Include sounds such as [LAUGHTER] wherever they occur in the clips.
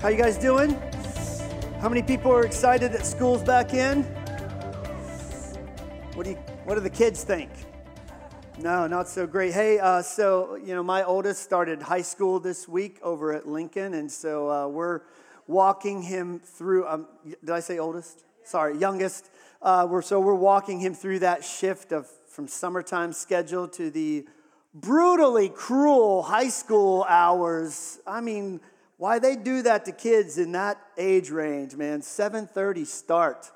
How you guys doing? How many people are excited that school's back in? What do you, what do the kids think? No, not so great. Hey, uh, so you know, my oldest started high school this week over at Lincoln, and so uh, we're walking him through. Um, did I say oldest? Sorry, youngest. Uh, we're, so we're walking him through that shift of from summertime schedule to the brutally cruel high school hours. I mean, why they do that to kids in that age range, man? 7:30 start.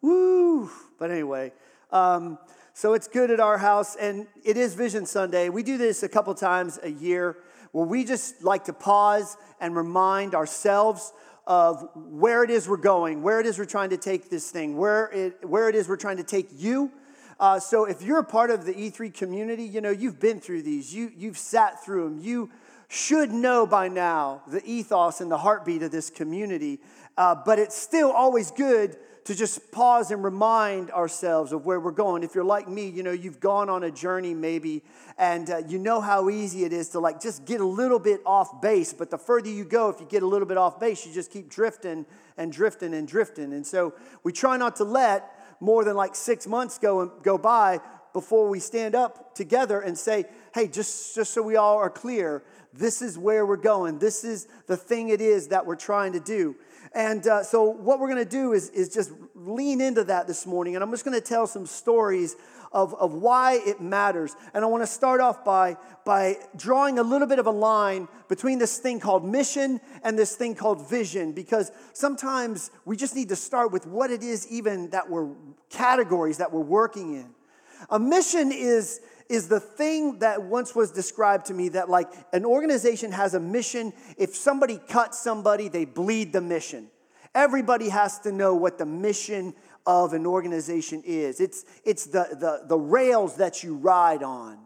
Woo! But anyway, um, so it's good at our house, and it is Vision Sunday. We do this a couple times a year where we just like to pause and remind ourselves of where it is we're going, where it is we're trying to take this thing, where it, where it is we're trying to take you uh, so if you're a part of the E3 community, you know, you've been through these, you, you've sat through them. You should know by now the ethos and the heartbeat of this community. Uh, but it's still always good to just pause and remind ourselves of where we're going. If you're like me, you know, you've gone on a journey maybe, and uh, you know how easy it is to like just get a little bit off base. But the further you go, if you get a little bit off base, you just keep drifting and drifting and drifting. And so we try not to let more than like six months go, and go by before we stand up together and say, hey, just, just so we all are clear, this is where we're going. This is the thing it is that we're trying to do. And uh, so, what we're going to do is, is just lean into that this morning. And I'm just going to tell some stories of, of why it matters. And I want to start off by, by drawing a little bit of a line between this thing called mission and this thing called vision, because sometimes we just need to start with what it is, even that we're categories that we're working in. A mission is, is the thing that once was described to me that, like, an organization has a mission. If somebody cuts somebody, they bleed the mission. Everybody has to know what the mission of an organization is. It's, it's the, the, the rails that you ride on.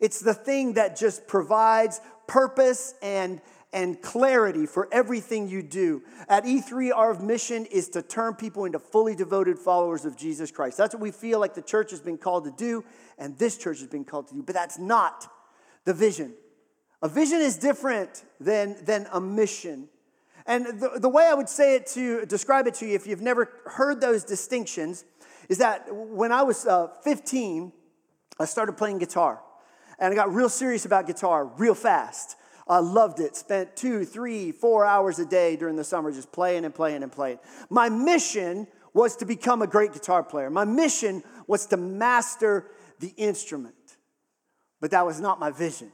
It's the thing that just provides purpose and, and clarity for everything you do. At E3, our mission is to turn people into fully devoted followers of Jesus Christ. That's what we feel like the church has been called to do, and this church has been called to do. But that's not the vision. A vision is different than, than a mission. And the, the way I would say it to describe it to you, if you've never heard those distinctions, is that when I was uh, 15, I started playing guitar. And I got real serious about guitar real fast. I loved it. Spent two, three, four hours a day during the summer just playing and playing and playing. My mission was to become a great guitar player. My mission was to master the instrument. But that was not my vision.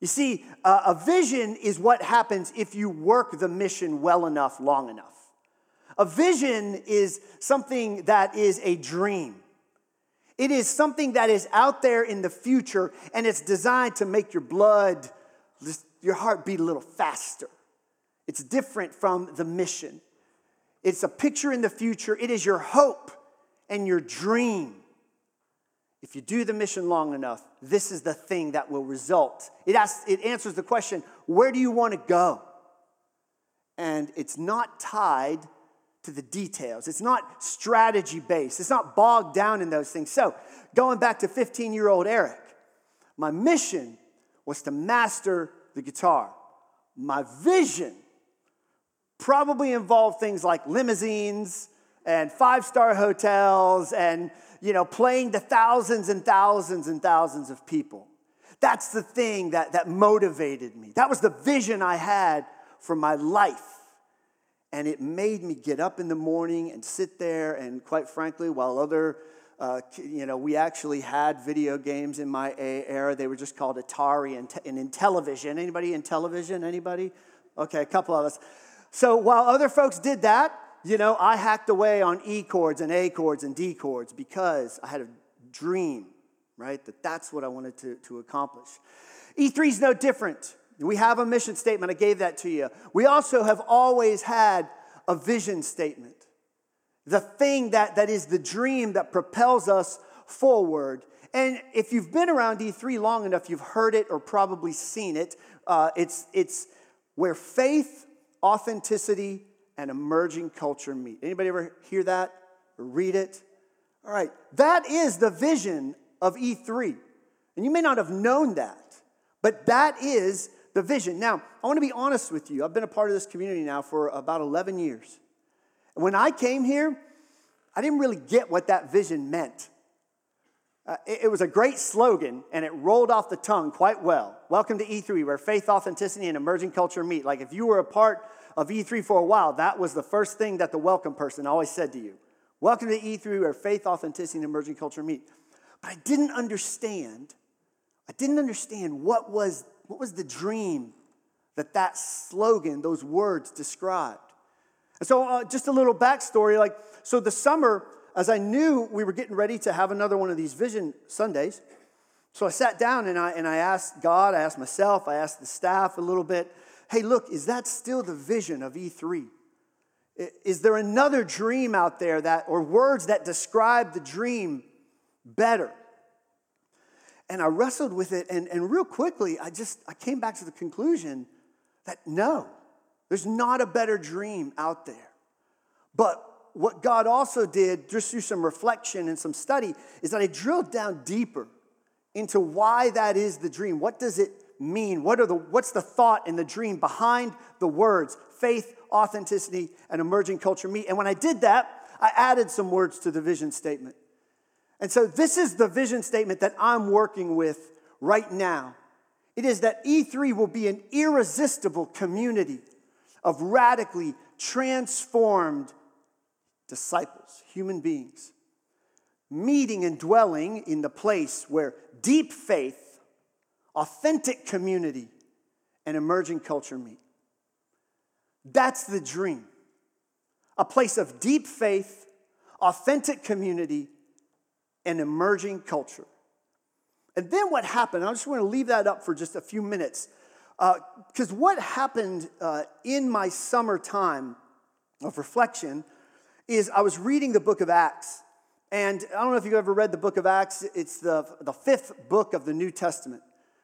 You see, a vision is what happens if you work the mission well enough, long enough. A vision is something that is a dream. It is something that is out there in the future and it's designed to make your blood, your heart beat a little faster. It's different from the mission. It's a picture in the future. It is your hope and your dream. If you do the mission long enough, this is the thing that will result. It, asks, it answers the question where do you want to go? And it's not tied to the details, it's not strategy based, it's not bogged down in those things. So, going back to 15 year old Eric, my mission was to master the guitar. My vision probably involved things like limousines and five star hotels and you know, playing to thousands and thousands and thousands of people. That's the thing that, that motivated me. That was the vision I had for my life. And it made me get up in the morning and sit there, and quite frankly, while other, uh, you know, we actually had video games in my era. They were just called Atari and, and Intellivision. Anybody Intellivision? Anybody? Okay, a couple of us. So while other folks did that, you know, I hacked away on E chords and A chords and D chords because I had a dream, right? That that's what I wanted to, to accomplish. E3 is no different. We have a mission statement. I gave that to you. We also have always had a vision statement. The thing that, that is the dream that propels us forward. And if you've been around E3 long enough, you've heard it or probably seen it. Uh, it's, it's where faith, authenticity, and emerging culture meet. Anybody ever hear that or read it? All right, that is the vision of E3. And you may not have known that, but that is the vision. Now, I want to be honest with you. I've been a part of this community now for about 11 years. When I came here, I didn't really get what that vision meant. Uh, it, it was a great slogan and it rolled off the tongue quite well. Welcome to E3, where faith, authenticity, and emerging culture meet. Like if you were a part of E3 for a while, that was the first thing that the welcome person always said to you. Welcome to E3, where faith, authenticity, and emerging culture meet. But I didn't understand, I didn't understand what was, what was the dream that that slogan, those words described. And so, uh, just a little backstory like, so the summer, as I knew we were getting ready to have another one of these Vision Sundays, so I sat down and I, and I asked God, I asked myself, I asked the staff a little bit, hey, look, is that still the vision of E3? Is there another dream out there that, or words that describe the dream better? And I wrestled with it, and, and real quickly, I just I came back to the conclusion that no, there's not a better dream out there. But what God also did, just through some reflection and some study, is that I drilled down deeper into why that is the dream. What does it mean? What are the, what's the thought and the dream behind the words faith, authenticity, and emerging culture meet? And when I did that, I added some words to the vision statement. And so this is the vision statement that I'm working with right now. It is that E3 will be an irresistible community of radically transformed disciples, human beings, meeting and dwelling in the place where deep faith, authentic community, and emerging culture meet. That's the dream. A place of deep faith, authentic community, and emerging culture. And then what happened, I just want to leave that up for just a few minutes. Because uh, what happened uh, in my summertime of reflection is I was reading the book of Acts. And I don't know if you've ever read the book of Acts, it's the, the fifth book of the New Testament.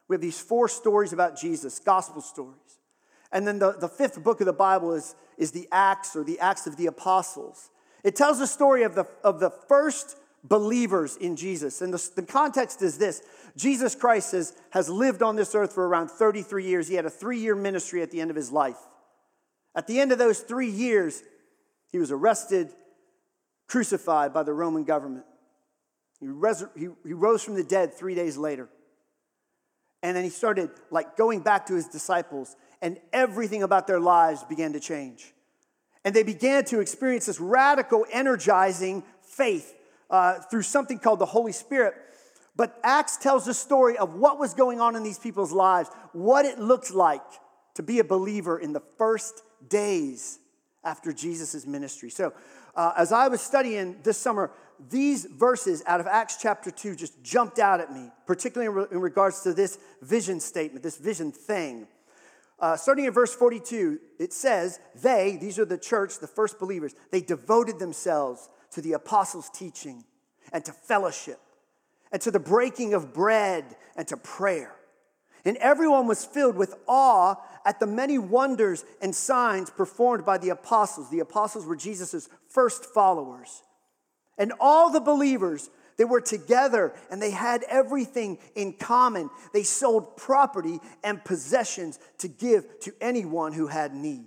We have these four stories about Jesus, gospel stories. And then the, the fifth book of the Bible is, is the Acts or the Acts of the Apostles. It tells the story of the, of the first believers in Jesus. And the, the context is this Jesus Christ has, has lived on this earth for around 33 years. He had a three year ministry at the end of his life. At the end of those three years, he was arrested, crucified by the Roman government. He, res- he, he rose from the dead three days later. And then he started like going back to his disciples, and everything about their lives began to change. And they began to experience this radical, energizing faith uh, through something called the Holy Spirit. But Acts tells the story of what was going on in these people's lives, what it looked like to be a believer in the first days after Jesus' ministry. So, uh, as I was studying this summer, these verses out of Acts chapter 2 just jumped out at me, particularly in, re- in regards to this vision statement, this vision thing. Uh, starting in verse 42, it says, They, these are the church, the first believers, they devoted themselves to the apostles' teaching and to fellowship and to the breaking of bread and to prayer. And everyone was filled with awe at the many wonders and signs performed by the apostles. The apostles were Jesus' first followers. And all the believers, they were together and they had everything in common. They sold property and possessions to give to anyone who had need.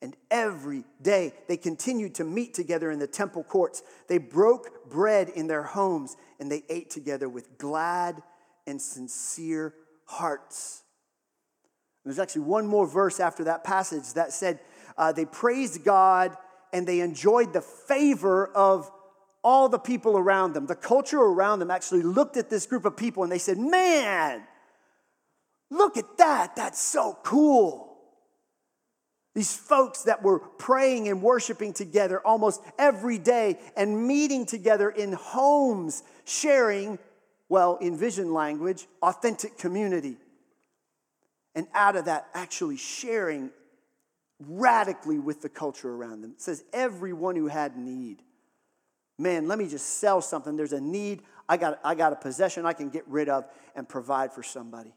And every day they continued to meet together in the temple courts. They broke bread in their homes and they ate together with glad and sincere hearts. There's actually one more verse after that passage that said uh, they praised God and they enjoyed the favor of all the people around them. The culture around them actually looked at this group of people and they said, Man, look at that. That's so cool. These folks that were praying and worshiping together almost every day and meeting together in homes, sharing well, in vision language, authentic community. And out of that, actually sharing radically with the culture around them. It says, everyone who had need. Man, let me just sell something. There's a need. I got, I got a possession I can get rid of and provide for somebody.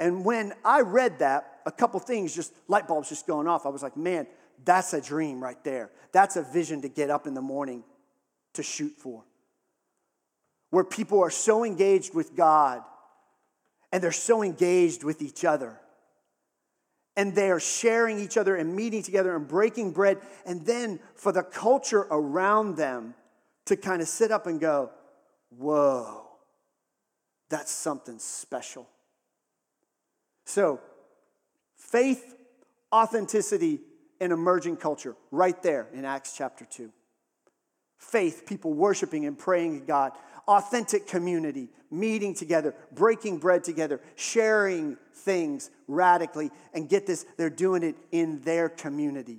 And when I read that, a couple things just, light bulbs just going off. I was like, man, that's a dream right there. That's a vision to get up in the morning to shoot for where people are so engaged with God and they're so engaged with each other. And they are sharing each other and meeting together and breaking bread. And then for the culture around them to kind of sit up and go, whoa, that's something special. So, faith, authenticity, and emerging culture, right there in Acts chapter 2. Faith, people worshiping and praying to God authentic community, meeting together, breaking bread together, sharing things radically. And get this, they're doing it in their community,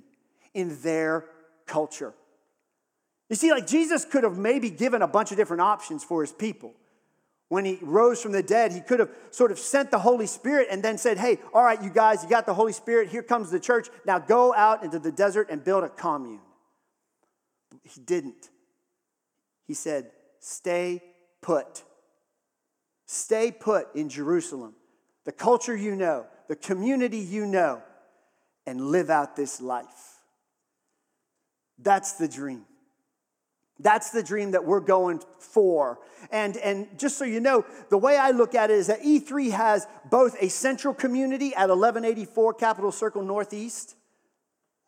in their culture. You see, like Jesus could have maybe given a bunch of different options for his people. When he rose from the dead, he could have sort of sent the Holy Spirit and then said, Hey, all right, you guys, you got the Holy Spirit. Here comes the church. Now go out into the desert and build a commune. He didn't. He said, Stay put. Stay put in Jerusalem, the culture you know, the community you know, and live out this life. That's the dream. That's the dream that we're going for. And, and just so you know, the way I look at it is that E3 has both a central community at 1184 Capitol Circle Northeast.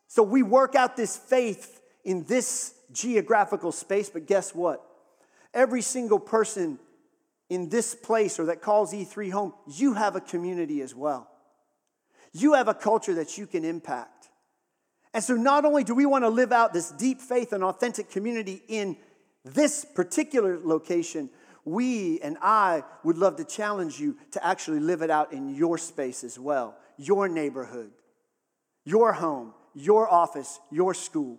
So we work out this faith in this geographical space, but guess what? every single person in this place or that calls E3 home, you have a community as well. You have a culture that you can impact. And so, not only do we want to live out this deep faith and authentic community in this particular location, we and I would love to challenge you to actually live it out in your space as well, your neighborhood, your home, your office, your school.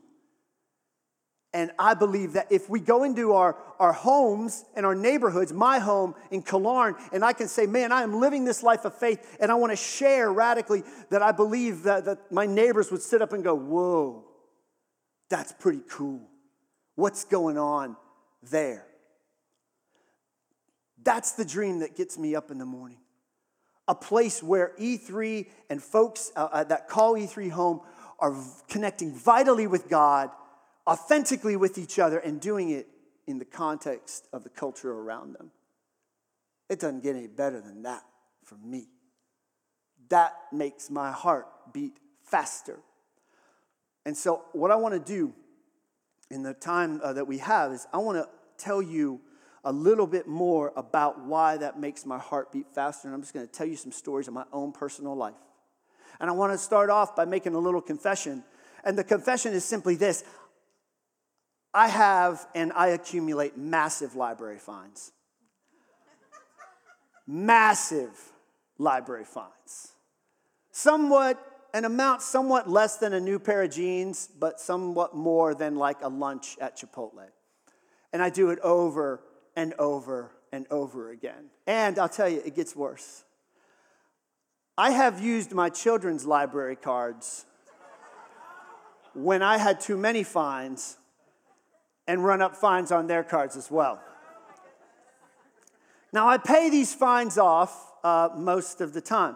And I believe that if we go into our, our homes and our neighborhoods, my home in Killearn, and I can say, man, I am living this life of faith, and I want to share radically that I believe that, that my neighbors would sit up and go, whoa, that's pretty cool. What's going on there? That's the dream that gets me up in the morning. A place where E3 and folks uh, uh that call E3 home are connecting vitally with God authentically with each other and doing it in the context of the culture around them. It doesn't get any better than that for me. That makes my heart beat faster. And so, what I want to do in the time uh, that we have is I want to tell you a little bit more about why that makes my heart beat faster. And I'm just going to tell you some stories of my own personal life. And I want to start off by making a little confession. And the confession is simply this I have and I accumulate massive library fines. massive library fines. Somewhat, an amount somewhat less than a new pair of jeans, but somewhat more than like a lunch at Chipotle. And I do it over and over and over again. And I'll tell you, it gets worse. I have used my children's library cards when I had too many fines and run up fines on their cards as well. Now, I pay these fines off uh, most of the time,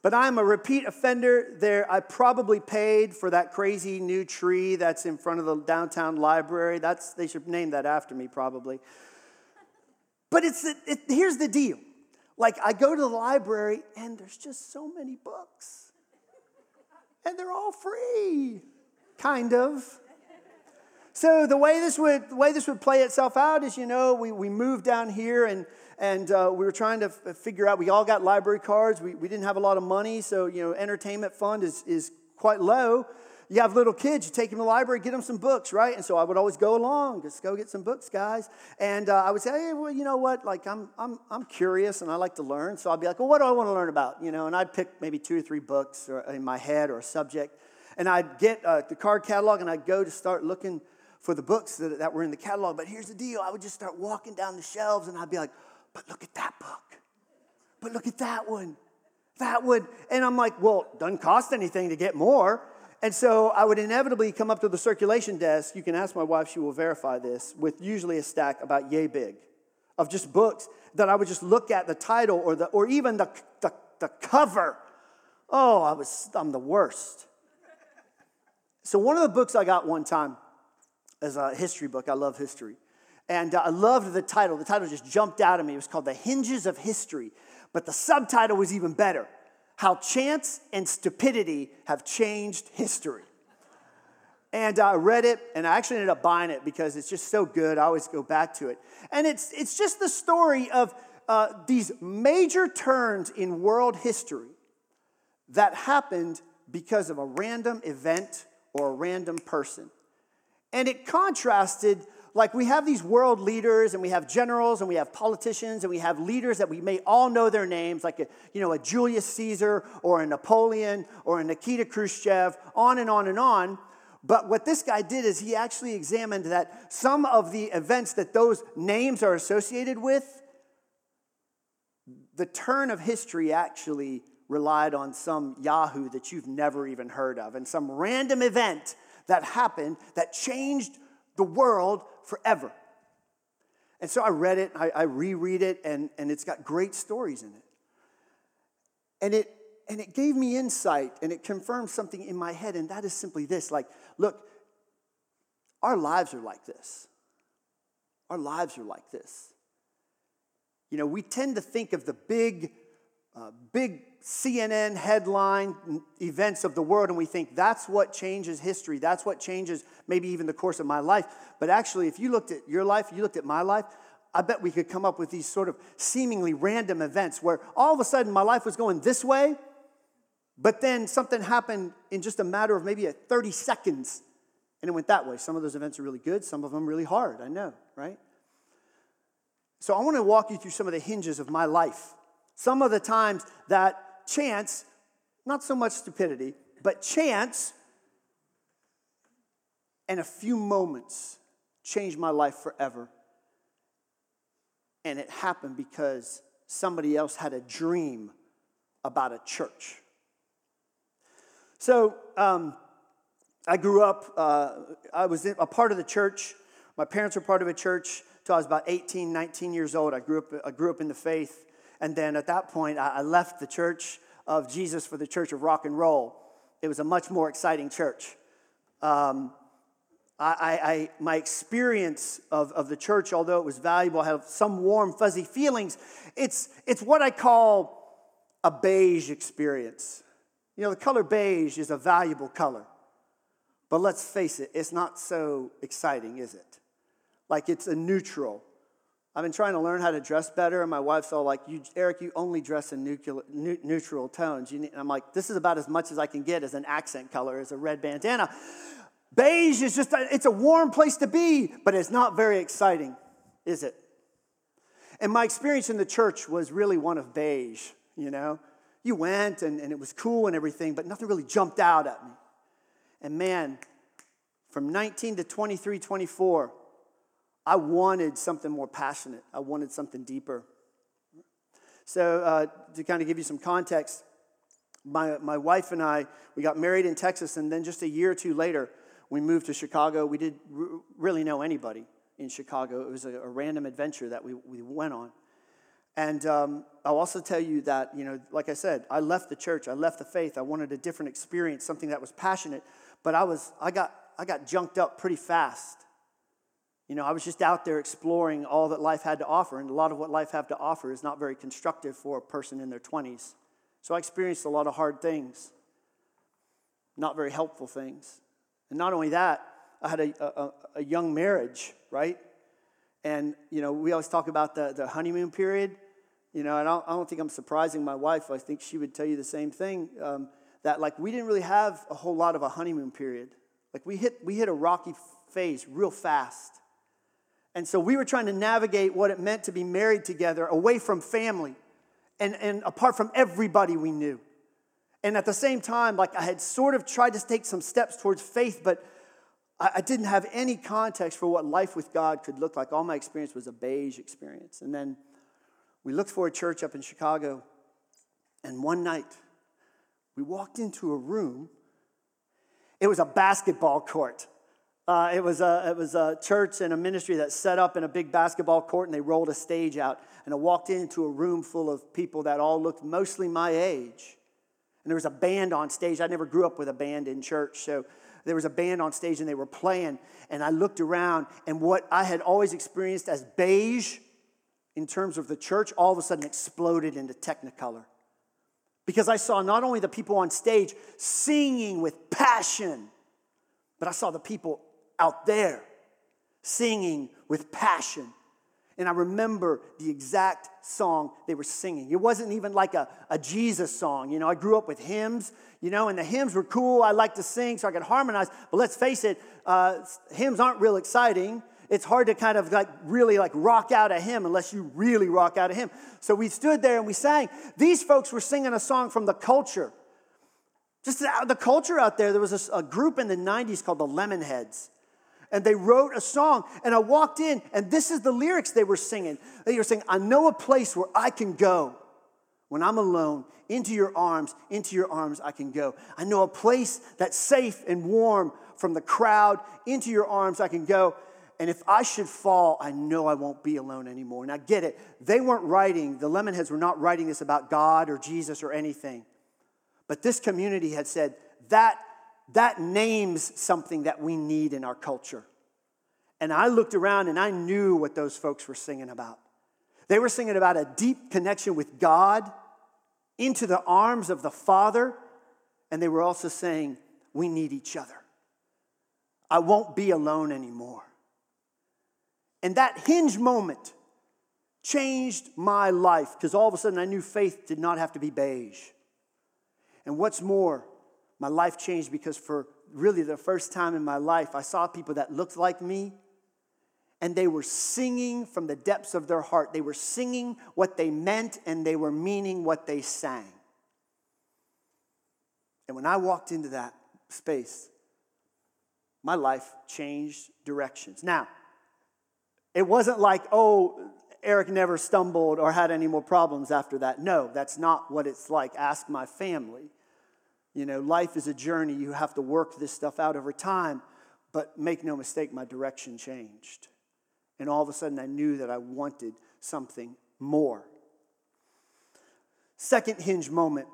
but I'm a repeat offender. There, I probably paid for that crazy new tree that's in front of the downtown library. That's they should name that after me, probably. But it's it, here's the deal: like I go to the library and there's just so many books, and they're all free, kind of. So the way this would way this would play itself out is, you know, we, we moved down here and and uh, we were trying to f- figure out. We all got library cards. We, we didn't have a lot of money, so you know, entertainment fund is is quite low. You have little kids, you take them to the library, get them some books, right? And so I would always go along, just go get some books, guys. And uh, I would say, hey, well, you know what? Like, I'm, I'm, I'm curious and I like to learn. So I'd be like, well, what do I want to learn about? You know, and I'd pick maybe two or three books or, in my head or a subject. And I'd get uh, the card catalog and I'd go to start looking for the books that, that were in the catalog. But here's the deal I would just start walking down the shelves and I'd be like, but look at that book. But look at that one. That one. And I'm like, well, it doesn't cost anything to get more. And so I would inevitably come up to the circulation desk. You can ask my wife, she will verify this, with usually a stack about yay big of just books that I would just look at the title or, the, or even the, the, the cover. Oh, I was, I'm the worst. So one of the books I got one time as a history book. I love history. And uh, I loved the title. The title just jumped out at me. It was called The Hinges of History But the subtitle was even better How Chance and Stupidity Have Changed History. And I read it, and I actually ended up buying it because it's just so good. I always go back to it. And it's, it's just the story of uh, these major turns in world history that happened because of a random event or a random person. And it contrasted, like we have these world leaders and we have generals and we have politicians and we have leaders that we may all know their names, like a, you know, a Julius Caesar or a Napoleon or a Nikita Khrushchev, on and on and on. But what this guy did is he actually examined that some of the events that those names are associated with, the turn of history actually relied on some Yahoo that you've never even heard of and some random event that happened that changed the world forever. And so I read it, I, I reread it, and, and it's got great stories in it. And it and it gave me insight and it confirmed something in my head, and that is simply this like, look, our lives are like this. Our lives are like this. You know, we tend to think of the big, uh, big CNN headline events of the world, and we think that's what changes history. That's what changes maybe even the course of my life. But actually, if you looked at your life, you looked at my life, I bet we could come up with these sort of seemingly random events where all of a sudden my life was going this way, but then something happened in just a matter of maybe 30 seconds, and it went that way. Some of those events are really good, some of them really hard, I know, right? So I want to walk you through some of the hinges of my life. Some of the times that chance, not so much stupidity, but chance and a few moments changed my life forever. And it happened because somebody else had a dream about a church. So um, I grew up, uh, I was a part of the church. My parents were part of a church till I was about 18, 19 years old. I grew up, I grew up in the faith. And then at that point, I left the church of Jesus for the church of rock and roll. It was a much more exciting church. Um, I, I, my experience of, of the church, although it was valuable, I have some warm, fuzzy feelings. It's, it's what I call a beige experience. You know, the color beige is a valuable color. But let's face it, it's not so exciting, is it? Like it's a neutral. I've been trying to learn how to dress better, and my wife's all like, you, Eric, you only dress in neutral, neutral tones. and I'm like, this is about as much as I can get as an accent color, as a red bandana. Beige is just, a, it's a warm place to be, but it's not very exciting, is it? And my experience in the church was really one of beige, you know? You went and, and it was cool and everything, but nothing really jumped out at me. And man, from 19 to 23, 24, I wanted something more passionate. I wanted something deeper. So, uh, to kind of give you some context, my, my wife and I, we got married in Texas, and then just a year or two later, we moved to Chicago. We didn't r- really know anybody in Chicago. It was a, a, random adventure that we, we went on. And um, I'll also tell you that, you know, like I said, I left the church, I left the faith. I wanted a different experience, something that was passionate, but I was, I got, I got junked up pretty fast. You know, I was just out there exploring all that life had to offer, and a lot of what life had to offer is not very constructive for a person in their 20s. So I experienced a lot of hard things, not very helpful things. And not only that, I had a, a, a young marriage, right? And, you know, we always talk about the, the honeymoon period. You know, and I don't, I don't think I'm surprising my wife. I think she would tell you the same thing um, that, like, we didn't really have a whole lot of a honeymoon period. Like, we hit, we hit a rocky phase real fast. And so we were trying to navigate what it meant to be married together away from family and, and apart from everybody we knew. And at the same time, like I had sort of tried to take some steps towards faith, but I, I didn't have any context for what life with God could look like. All my experience was a beige experience. And then we looked for a church up in Chicago, and one night we walked into a room. It was a basketball court. Uh, it, was a, it was a church and a ministry that set up in a big basketball court, and they rolled a stage out. And I walked into a room full of people that all looked mostly my age. And there was a band on stage. I never grew up with a band in church, so there was a band on stage and they were playing. And I looked around, and what I had always experienced as beige in terms of the church all of a sudden exploded into technicolor. Because I saw not only the people on stage singing with passion, but I saw the people out there singing with passion. And I remember the exact song they were singing. It wasn't even like a, a Jesus song. You know, I grew up with hymns, you know, and the hymns were cool. I like to sing so I could harmonize. But let's face it, uh, hymns aren't real exciting. It's hard to kind of like really like rock out a hymn unless you really rock out a hymn. So we stood there and we sang. These folks were singing a song from the culture. Just the culture out there, there was a, a group in the 90s called the Lemonheads and they wrote a song. And I walked in, and this is the lyrics they were singing. They were saying, I know a place where I can go when I'm alone. Into your arms, into your arms I can go. I know a place that's safe and warm from the crowd. Into your arms I can go. And if I should fall, I know I won't be alone anymore. Now, get it. They weren't writing, the Lemonheads were not writing this about God or Jesus or anything. But this community had said, that that names something that we need in our culture. And I looked around and I knew what those folks were singing about. They were singing about a deep connection with God into the arms of the Father, and they were also saying, We need each other. I won't be alone anymore. And that hinge moment changed my life because all of a sudden I knew faith did not have to be beige. And what's more, my life changed because for really the first time in my life, I saw people that looked like me and they were singing from the depths of their heart. They were singing what they meant and they were meaning what they sang. And when I walked into that space, my life changed directions. Now, it wasn't like, oh, Eric never stumbled or had any more problems after that. No, that's not what it's like. Ask my family. You know, life is a journey. You have to work this stuff out over time. But make no mistake, my direction changed. And all of a sudden, I knew that I wanted something more. Second hinge moment.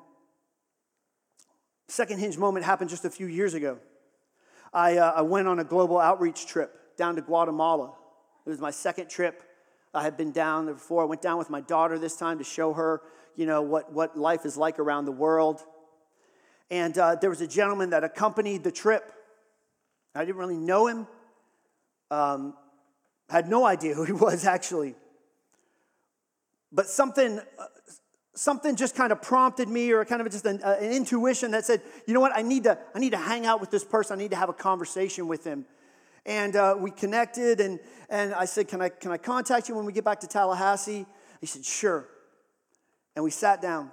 Second hinge moment happened just a few years ago. I, uh, I went on a global outreach trip down to Guatemala. It was my second trip. I had been down there before. I went down with my daughter this time to show her, you know, what, what life is like around the world. And uh, there was a gentleman that accompanied the trip. I didn't really know him, um, had no idea who he was [LAUGHS] actually. But something, uh, something just kind of prompted me, or kind of just an, uh, an intuition that said, you know what, I need, to, I need to hang out with this person, I need to have a conversation with him. And uh, we connected, and, and I said, can I, can I contact you when we get back to Tallahassee? He said, Sure. And we sat down.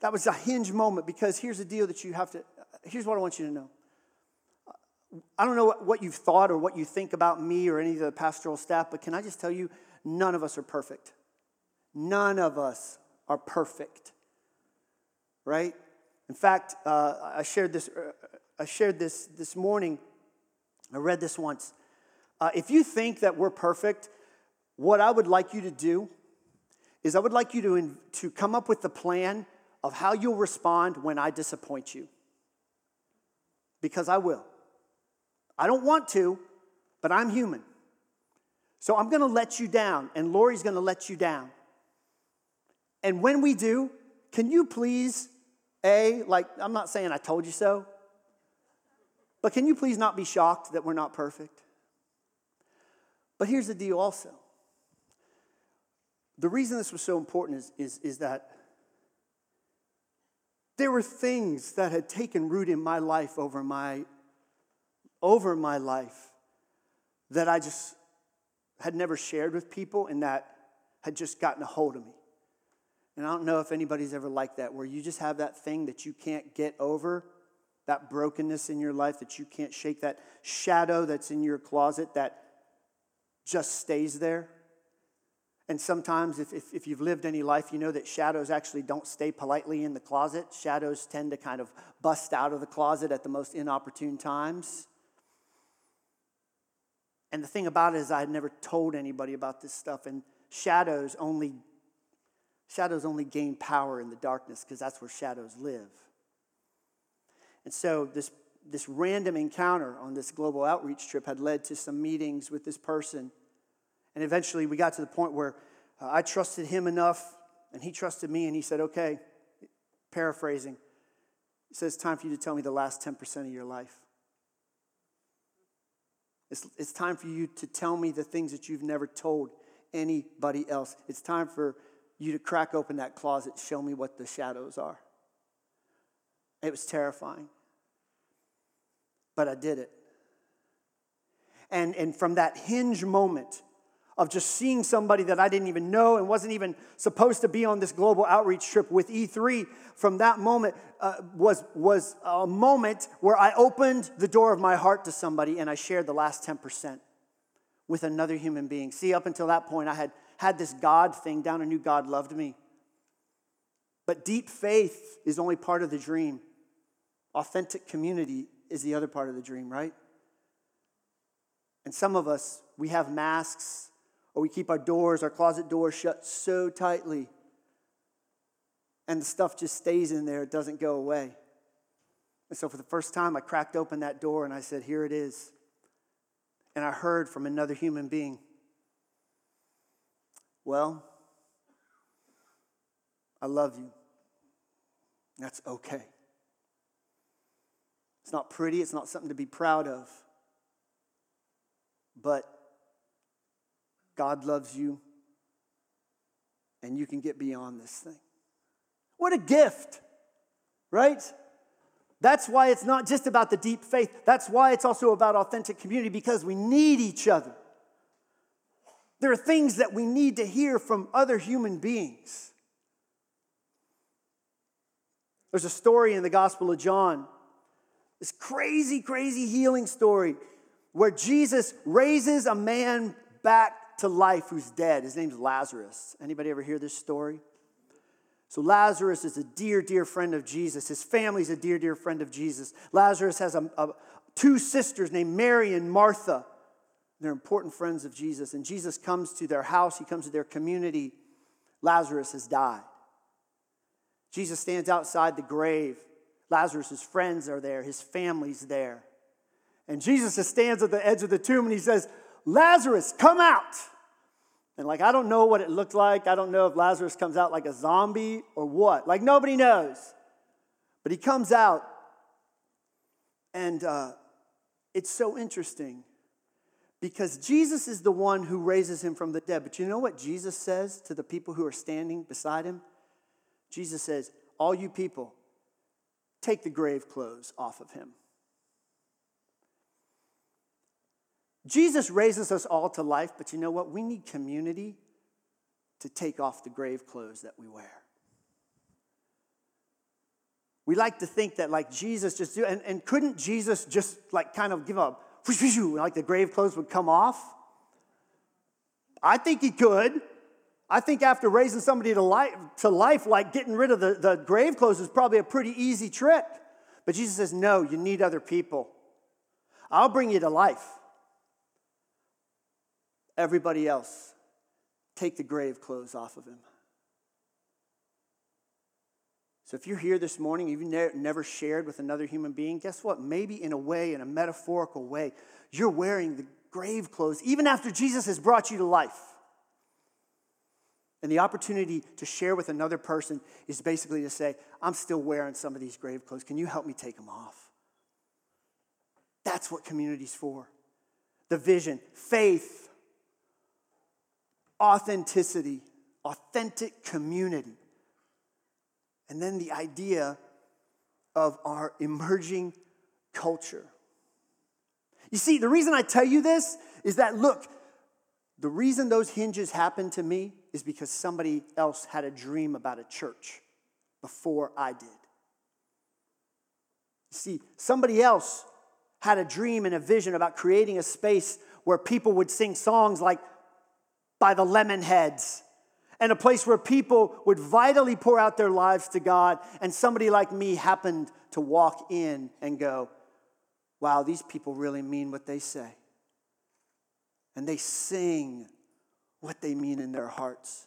That was a hinge moment because here's the deal that you have to, here's what I want you to know. I don't know what you've thought or what you think about me or any of the pastoral staff, but can I just tell you, none of us are perfect. None of us are perfect, right? In fact, uh, I shared this. Uh, I shared this this morning. I read this once. Uh, if you think that we're perfect, what I would like you to do is I would like you to, to come up with the plan of how you'll respond when I disappoint you. Because I will. I don't want to, but I'm human. So I'm to let you down, and Lori's to let you down. And when we do, can you please, A, like, I'm not saying I told you so, but can you please not be shocked that we're not perfect? But here's the deal also. The reason this was so important is, is, is that there were things that had taken root in my life over my over my life that I just had never shared with people and that had just gotten a hold of me. And I don't know if anybody's ever like that, where you just have that thing that you can't get over, that brokenness in your life that you can't shake, that shadow that's in your closet that just stays there. And sometimes, if, if, if, you've lived any life, you know that shadows actually don't stay politely in the closet. Shadows tend to kind of bust out of the closet at the most inopportune times. And the thing about it is, I had never told anybody about this stuff, and shadows only shadows only gain power in the darkness because that's where shadows live. And so this this random encounter on this global outreach trip had led to some meetings with this person and eventually we got to the point where uh, I trusted him enough, and he trusted me, and he said, Okay, paraphrasing, he says, It's time for you to tell me the last 10% of your life. It's, it's time for you to tell me the things that you've never told anybody else. It's time for you to crack open that closet, show me what the shadows are. It was terrifying. But I did it. And, and from that hinge moment of just seeing somebody that I didn't even know and wasn't even supposed to be on this global outreach trip with E3, from that moment uh, was, was a moment where I opened the door of my heart to somebody and I shared the last 10% with another human being. See, up until that point, I had had this God thing down and knew God loved me. But deep faith is only part of the dream. Authentic community is the other part of the dream, right? And some of us, we have masks or we keep our doors, our closet doors shut so tightly. And the stuff just stays in there, it doesn't go away. And so for the first time, I cracked open that door and I said, Here it is. And I heard from another human being well, I love you. That's okay. It's not pretty, it's not something to be proud of. But God loves you, and you can get beyond this thing. What a gift, right? That's why it's not just about the deep faith. That's why it's also about authentic community because we need each other. There are things that we need to hear from other human beings. There's a story in the Gospel of John, this crazy, crazy healing story where Jesus raises a man back to life who's dead. His name's Lazarus. Anybody ever hear this story? So Lazarus is a dear, dear friend of Jesus. His family's a dear, dear friend of Jesus. Lazarus has a, a, two sisters named Mary and Martha. They're important friends of Jesus. And Jesus comes to their house, he comes to their community. Lazarus has died. Jesus stands outside the grave. Lazarus' friends are there, his family's there. And Jesus stands at the edge of the tomb and he says, Lazarus, come out. And like, I don't know what it looked like. I don't know if Lazarus comes out like a zombie or what. Like, nobody knows. But he comes out, and uh, it's so interesting because Jesus is the one who raises him from the dead. But you know what Jesus says to the people who are standing beside him? Jesus says, All you people, take the grave clothes off of him. Jesus raises us all to life, but you know what? We need community to take off the grave clothes that we wear. We like to think that like Jesus just do, and, and couldn't Jesus just like kind of give up, like the grave clothes would come off? I think he could. I think after raising somebody to life, to life like getting rid of the, the grave clothes is probably a pretty easy trick. But Jesus says, no, you need other people. I'll bring you to life everybody else, take the grave clothes off of him. So if you're here this morning, you've ne- never shared with another human being, guess what? Maybe in a way, in a metaphorical way, you're wearing the grave clothes even after Jesus has brought you to life. And the opportunity to share with another person is basically to say, I'm still wearing some of these grave clothes. Can you help me take them off? That's what community's for. The vision, faith, authenticity, authentic community. And then the idea of our emerging culture. You see, the reason I tell you this is that, look, the reason those hinges happened to me is because somebody else had a dream about a church before I did. You see, somebody else had a dream and a vision about creating a space where people would sing songs like by the Lemonheads, and a place where people would vitally pour out their lives to God. And somebody like me happened to walk in and go, wow, these people really mean what they say. And they sing what they mean in their hearts.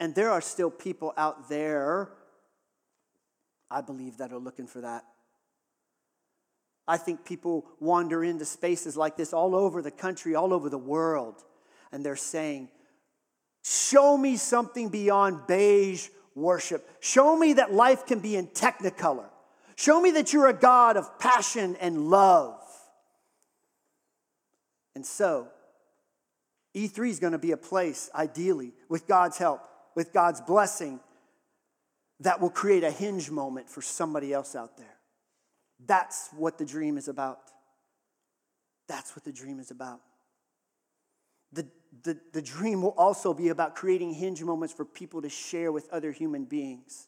And there are still people out there, I believe, that are looking for that. I think people wander into spaces like this all over the country, all over the world and they're saying, Show me something beyond beige worship. Show me that life can be in technicolor. Show me that you're a God of passion and love. And so, E3 is going to be a place, ideally, with God's help, with God's blessing, that will create a hinge moment for somebody else out there. That's what the dream is about. That's what the dream is about. The, the, the dream will also be about creating hinge moments for people to share with other human beings.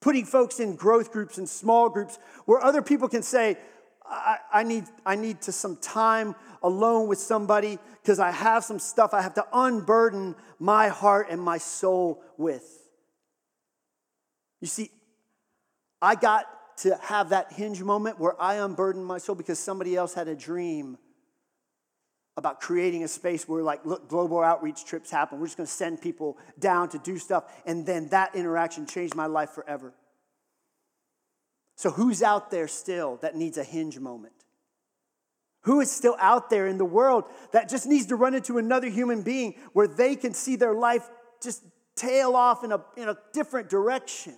Putting folks in growth groups and small groups where other people can say, I, I need, I need to some time alone with somebody because I have some stuff I have to unburden my heart and my soul with. You see, I got to have that hinge moment where I unburdened my soul because somebody else had a dream about creating a space where like look global outreach trips happen. We're just going to send people down to do stuff and then that interaction changed my life forever. So who's out there still that needs a hinge moment? Who is still out there in the world that just needs to run into another human being where they can see their life just tail off in a, in a different direction?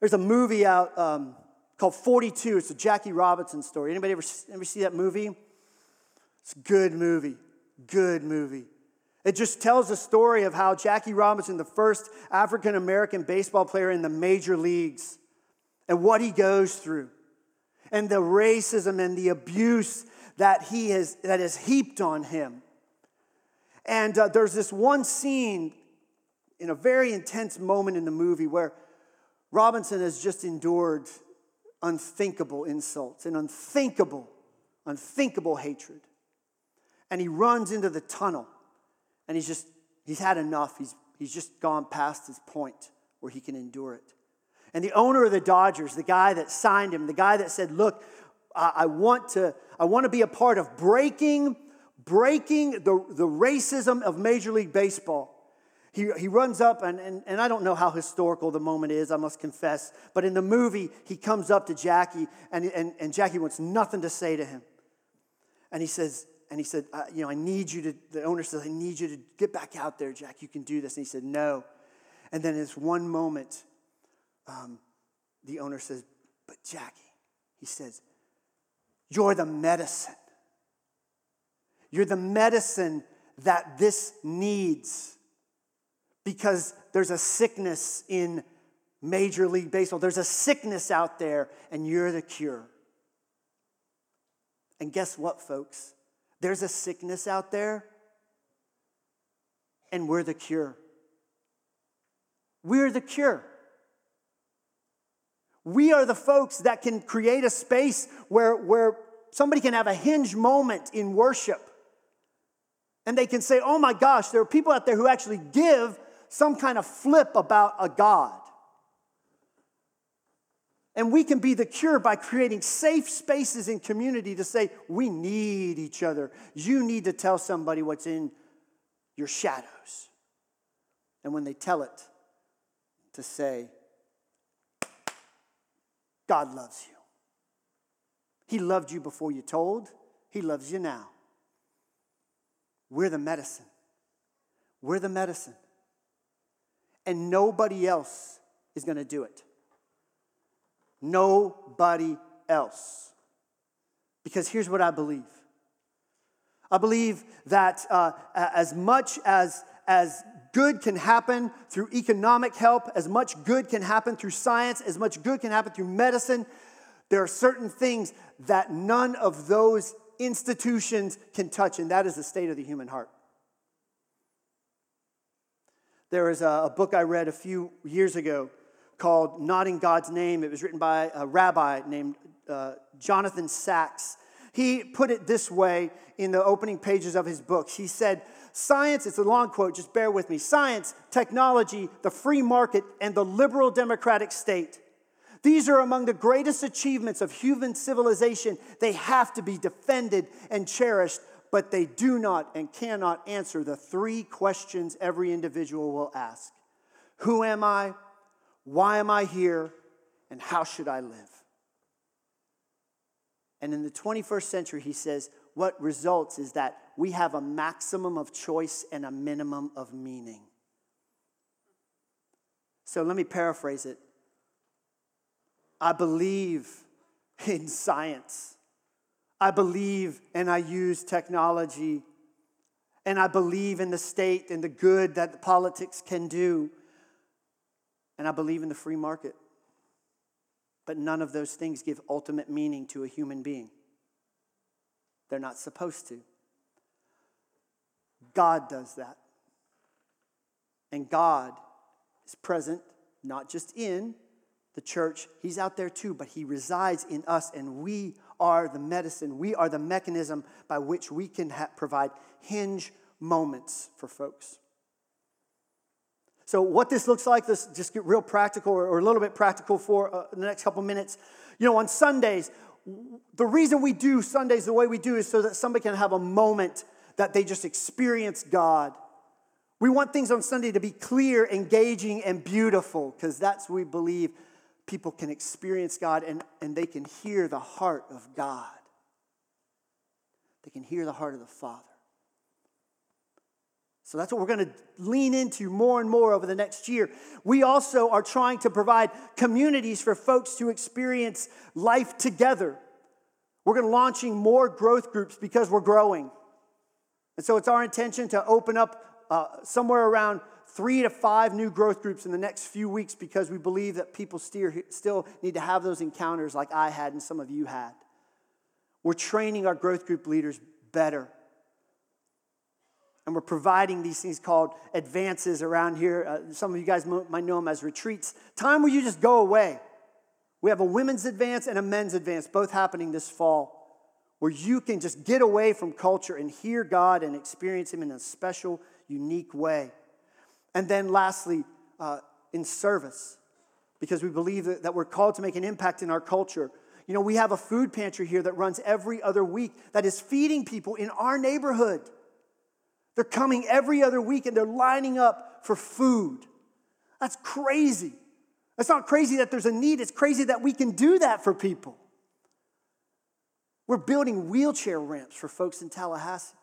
There's a movie out um, called 42. It's a Jackie Robinson story. Anybody ever, ever see that movie? It's a good movie. Good movie. It just tells the story of how Jackie Robinson, the first African American baseball player in the major leagues, and what he goes through, and the racism and the abuse that he has that is heaped on him. And uh, there's this one scene in a very intense moment in the movie where Robinson has just endured unthinkable insults and unthinkable, unthinkable hatred. And he runs into the tunnel and he's just, he's had enough. He's, he's just gone past his point where he can endure it. And the owner of the Dodgers, the guy that signed him, the guy that said, Look, I, I want to, I want to be a part of breaking, breaking the, the racism of Major League Baseball he, he runs up, and, and, and I don't know how historical the moment is, I must confess, but in the movie, he comes up to Jackie, and, and, and Jackie wants nothing to say to him. And he says, and he said, You know, I need you to, the owner says, I need you to get back out there, Jack. You can do this. And he said, No. And then in this one moment, um, the owner says, But Jackie, he says, You're the medicine. You're the medicine that this needs because there's a sickness in Major League Baseball. There's a sickness out there, and you're the cure. And guess what, folks? There's a sickness out there, and we're the cure. We're the cure. We are the folks that can create a space where, where somebody can have a hinge moment in worship. And they can say, oh my gosh, there are people out there who actually give some kind of flip about a God. And we can be the cure by creating safe spaces in community to say, we need each other. You need to tell somebody what's in your shadows. And when they tell it, to say, God loves you. He loved you before you told, He loves you now. We're the medicine. We're the medicine and nobody else is going to do it. Nobody else. Because here's what I believe I believe that uh, as much as, as good can happen through economic help, as much good can happen through science, as much good can happen through medicine, there are certain things that none of those institutions can touch, and that is the state of the human heart. There was a, book I read a few years ago called Not in God's Name. It was written by a rabbi named uh, Jonathan Sacks. He put it this way in the opening pages of his book. He said, Science, it's a long quote, just bear with me. Science, technology, the free market, and the liberal democratic state. These are among the greatest achievements of human civilization. They have to be defended and cherished but they do not and cannot answer the three questions every individual will ask Who am I? Why am I here? And how should I live? And in the 21st century, he says, what results is that we have a maximum of choice and a minimum of meaning. So let me paraphrase it. I believe in science. I believe and I use technology. And I believe in the state and the good that the politics can do. And I believe in the free market. But none of those things give ultimate meaning to a human being. They're not supposed to. God does that. And God is present, not just in the church, He's out there too, but He resides in us, and we are the medicine. We are the mechanism by which we can ha- provide hinge moments for folks. So, what this looks like, let's just get real practical or, or a little bit practical for uh, the next couple minutes. You know, on Sundays, the reason we do Sundays the way we do is so that somebody can have a moment that they just experience God. We want things on Sunday to be clear, engaging, and beautiful because that's what we believe people can experience God and, and they can hear the heart of God. They can hear the heart of the Father. So that's what we're going to lean into more and more over the next year. We also are trying to provide communities for folks to experience life together. We're going to launching more growth groups because we're growing. And so it's our intention to open up uh, somewhere around three to five new growth groups in the next few weeks because we believe that people still need to have those encounters like I had and some of you had. We're training our growth group leaders better. And we're providing these things called advances around here. Uh, some of you guys might know them as retreats. Time where you just go away. We have a women's advance and a men's advance, both happening this fall, where you can just get away from culture and hear God and experience Him in a special, unique way. And then lastly, uh, in service, because we believe that, that we're called to make an impact in our culture. You know, we have a food pantry here that runs every other week that is feeding people in our neighborhood. They're coming every other week and they're lining up for food. That's crazy. It's not crazy that there's a need, it's crazy that we can do that for people. We're building wheelchair ramps for folks in Tallahassee,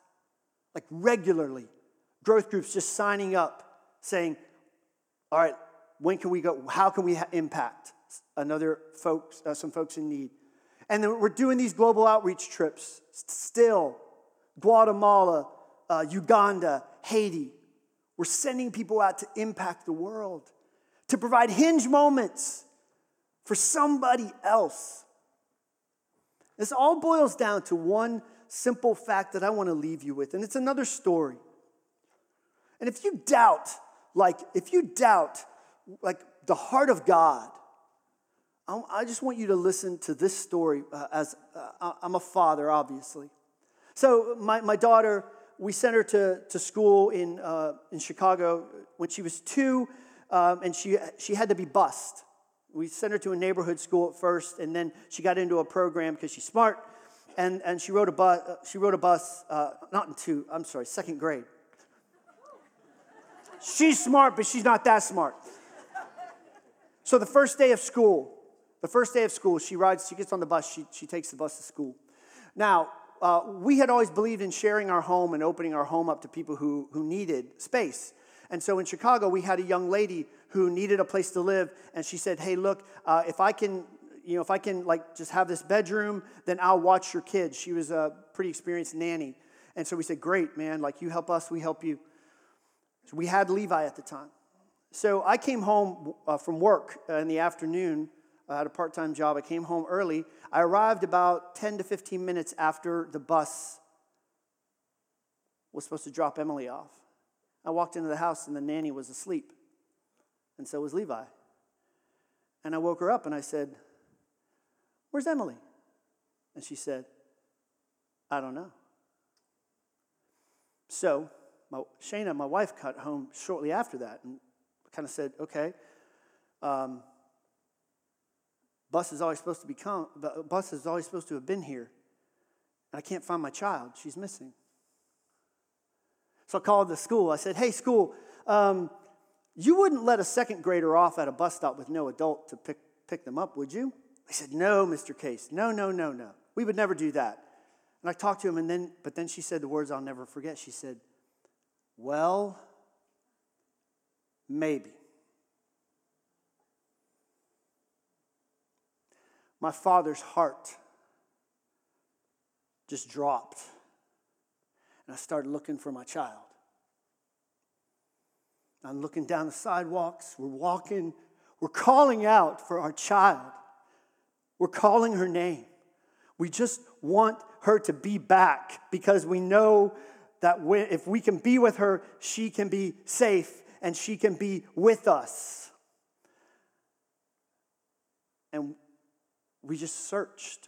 like regularly. Growth groups just signing up saying, all right, when can we go? How can we impact another folks, uh, some folks in need? And then we're doing these global outreach trips still. Guatemala, uh, Uganda, Haiti. We're sending people out to impact the world, to provide hinge moments for somebody else. This all boils down to one simple fact that I want to leave you with, and it's another story. And if you doubt like, if you doubt, like, the heart of God, I just want you to listen to this story uh, as uh, I'm a father, obviously. So, my, my daughter, we sent her to, to school in, uh, in Chicago when she was two, um, and she, she had to be bused. We sent her to a neighborhood school at first, and then she got into a program because she's smart, and, and she rode a bus, uh, she rode a bus uh, not in two, I'm sorry, second grade. She's smart, but she's not that smart. So the first day of school, the first day of school, she rides, she gets on the bus, she, she takes the bus to school. Now, uh, we had always believed in sharing our home and opening our home up to people who, who needed space. And so in Chicago, we had a young lady who needed a place to live, and she said, "Hey, look, uh, if I can, you know, if I can like just have this bedroom, then I'll watch your kids." She was a pretty experienced nanny, and so we said, "Great, man! Like you help us, we help you." So we had Levi at the time. So I came home uh, from work uh, in the afternoon. I had a part time job. I came home early. I arrived about 10 to 15 minutes after the bus was supposed to drop Emily off. I walked into the house and the nanny was asleep, and so was Levi. And I woke her up and I said, Where's Emily? And she said, I don't know. So my, Shayna, my wife, got home shortly after that and kind of said, okay, um, bus is always supposed to become, the bus is always supposed to have been here. And I can't find my child. She's missing. So I called the school. I said, hey, school, um, you wouldn't let a second grader off at a bus stop with no adult to pick, pick them up, would you? They said, no, Mr. Case. No, no, no, no. We would never do that. And I talked to him, and then, but then she said the words I'll never forget. She said, Well, maybe. My father's heart just dropped. And I started looking for my child. I'm looking down the sidewalks. We're walking. We're calling out for our child. We're calling her name. We just want her to be back because we know that if we can be with her, she can be safe and she can be with us. And we just searched.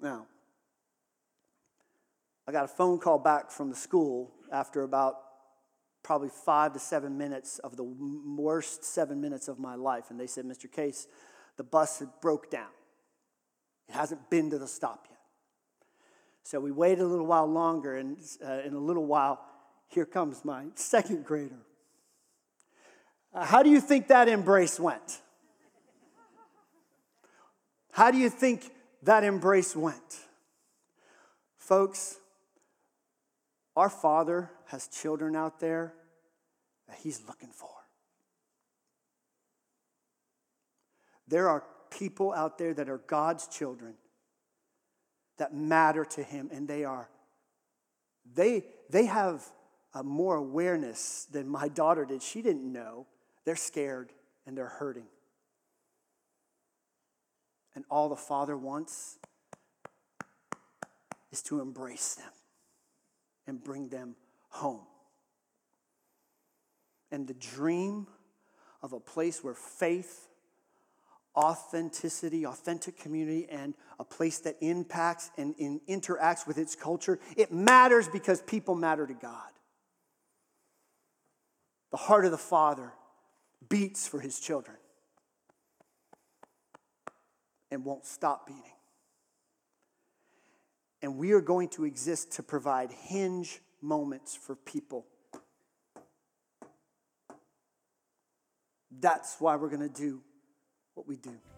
Now, I got a phone call back from the school after about probably five to seven minutes of the worst seven minutes of my life. And they said, Mr. Case, the bus had broke down. It hasn't been to the stop yet. So we waited a little while longer, and uh, in a little while, here comes my second grader. Uh, how do you think that embrace went? How do you think that embrace went? Folks, our Father has children out there that He's looking for. There are people out there that are God's children that matter to Him, and they are, they, they have a more awareness than my daughter did. She didn't know. They're scared and they're hurting. And all the Father wants is to embrace them and bring them home. And the dream of a place where faith, authenticity, authentic community, and a place that impacts and, interacts with its culture, it matters because people matter to God. The heart of the Father beats for his children and won't stop beating and we are going to exist to provide hinge moments for people. That's why we're going to do what we do.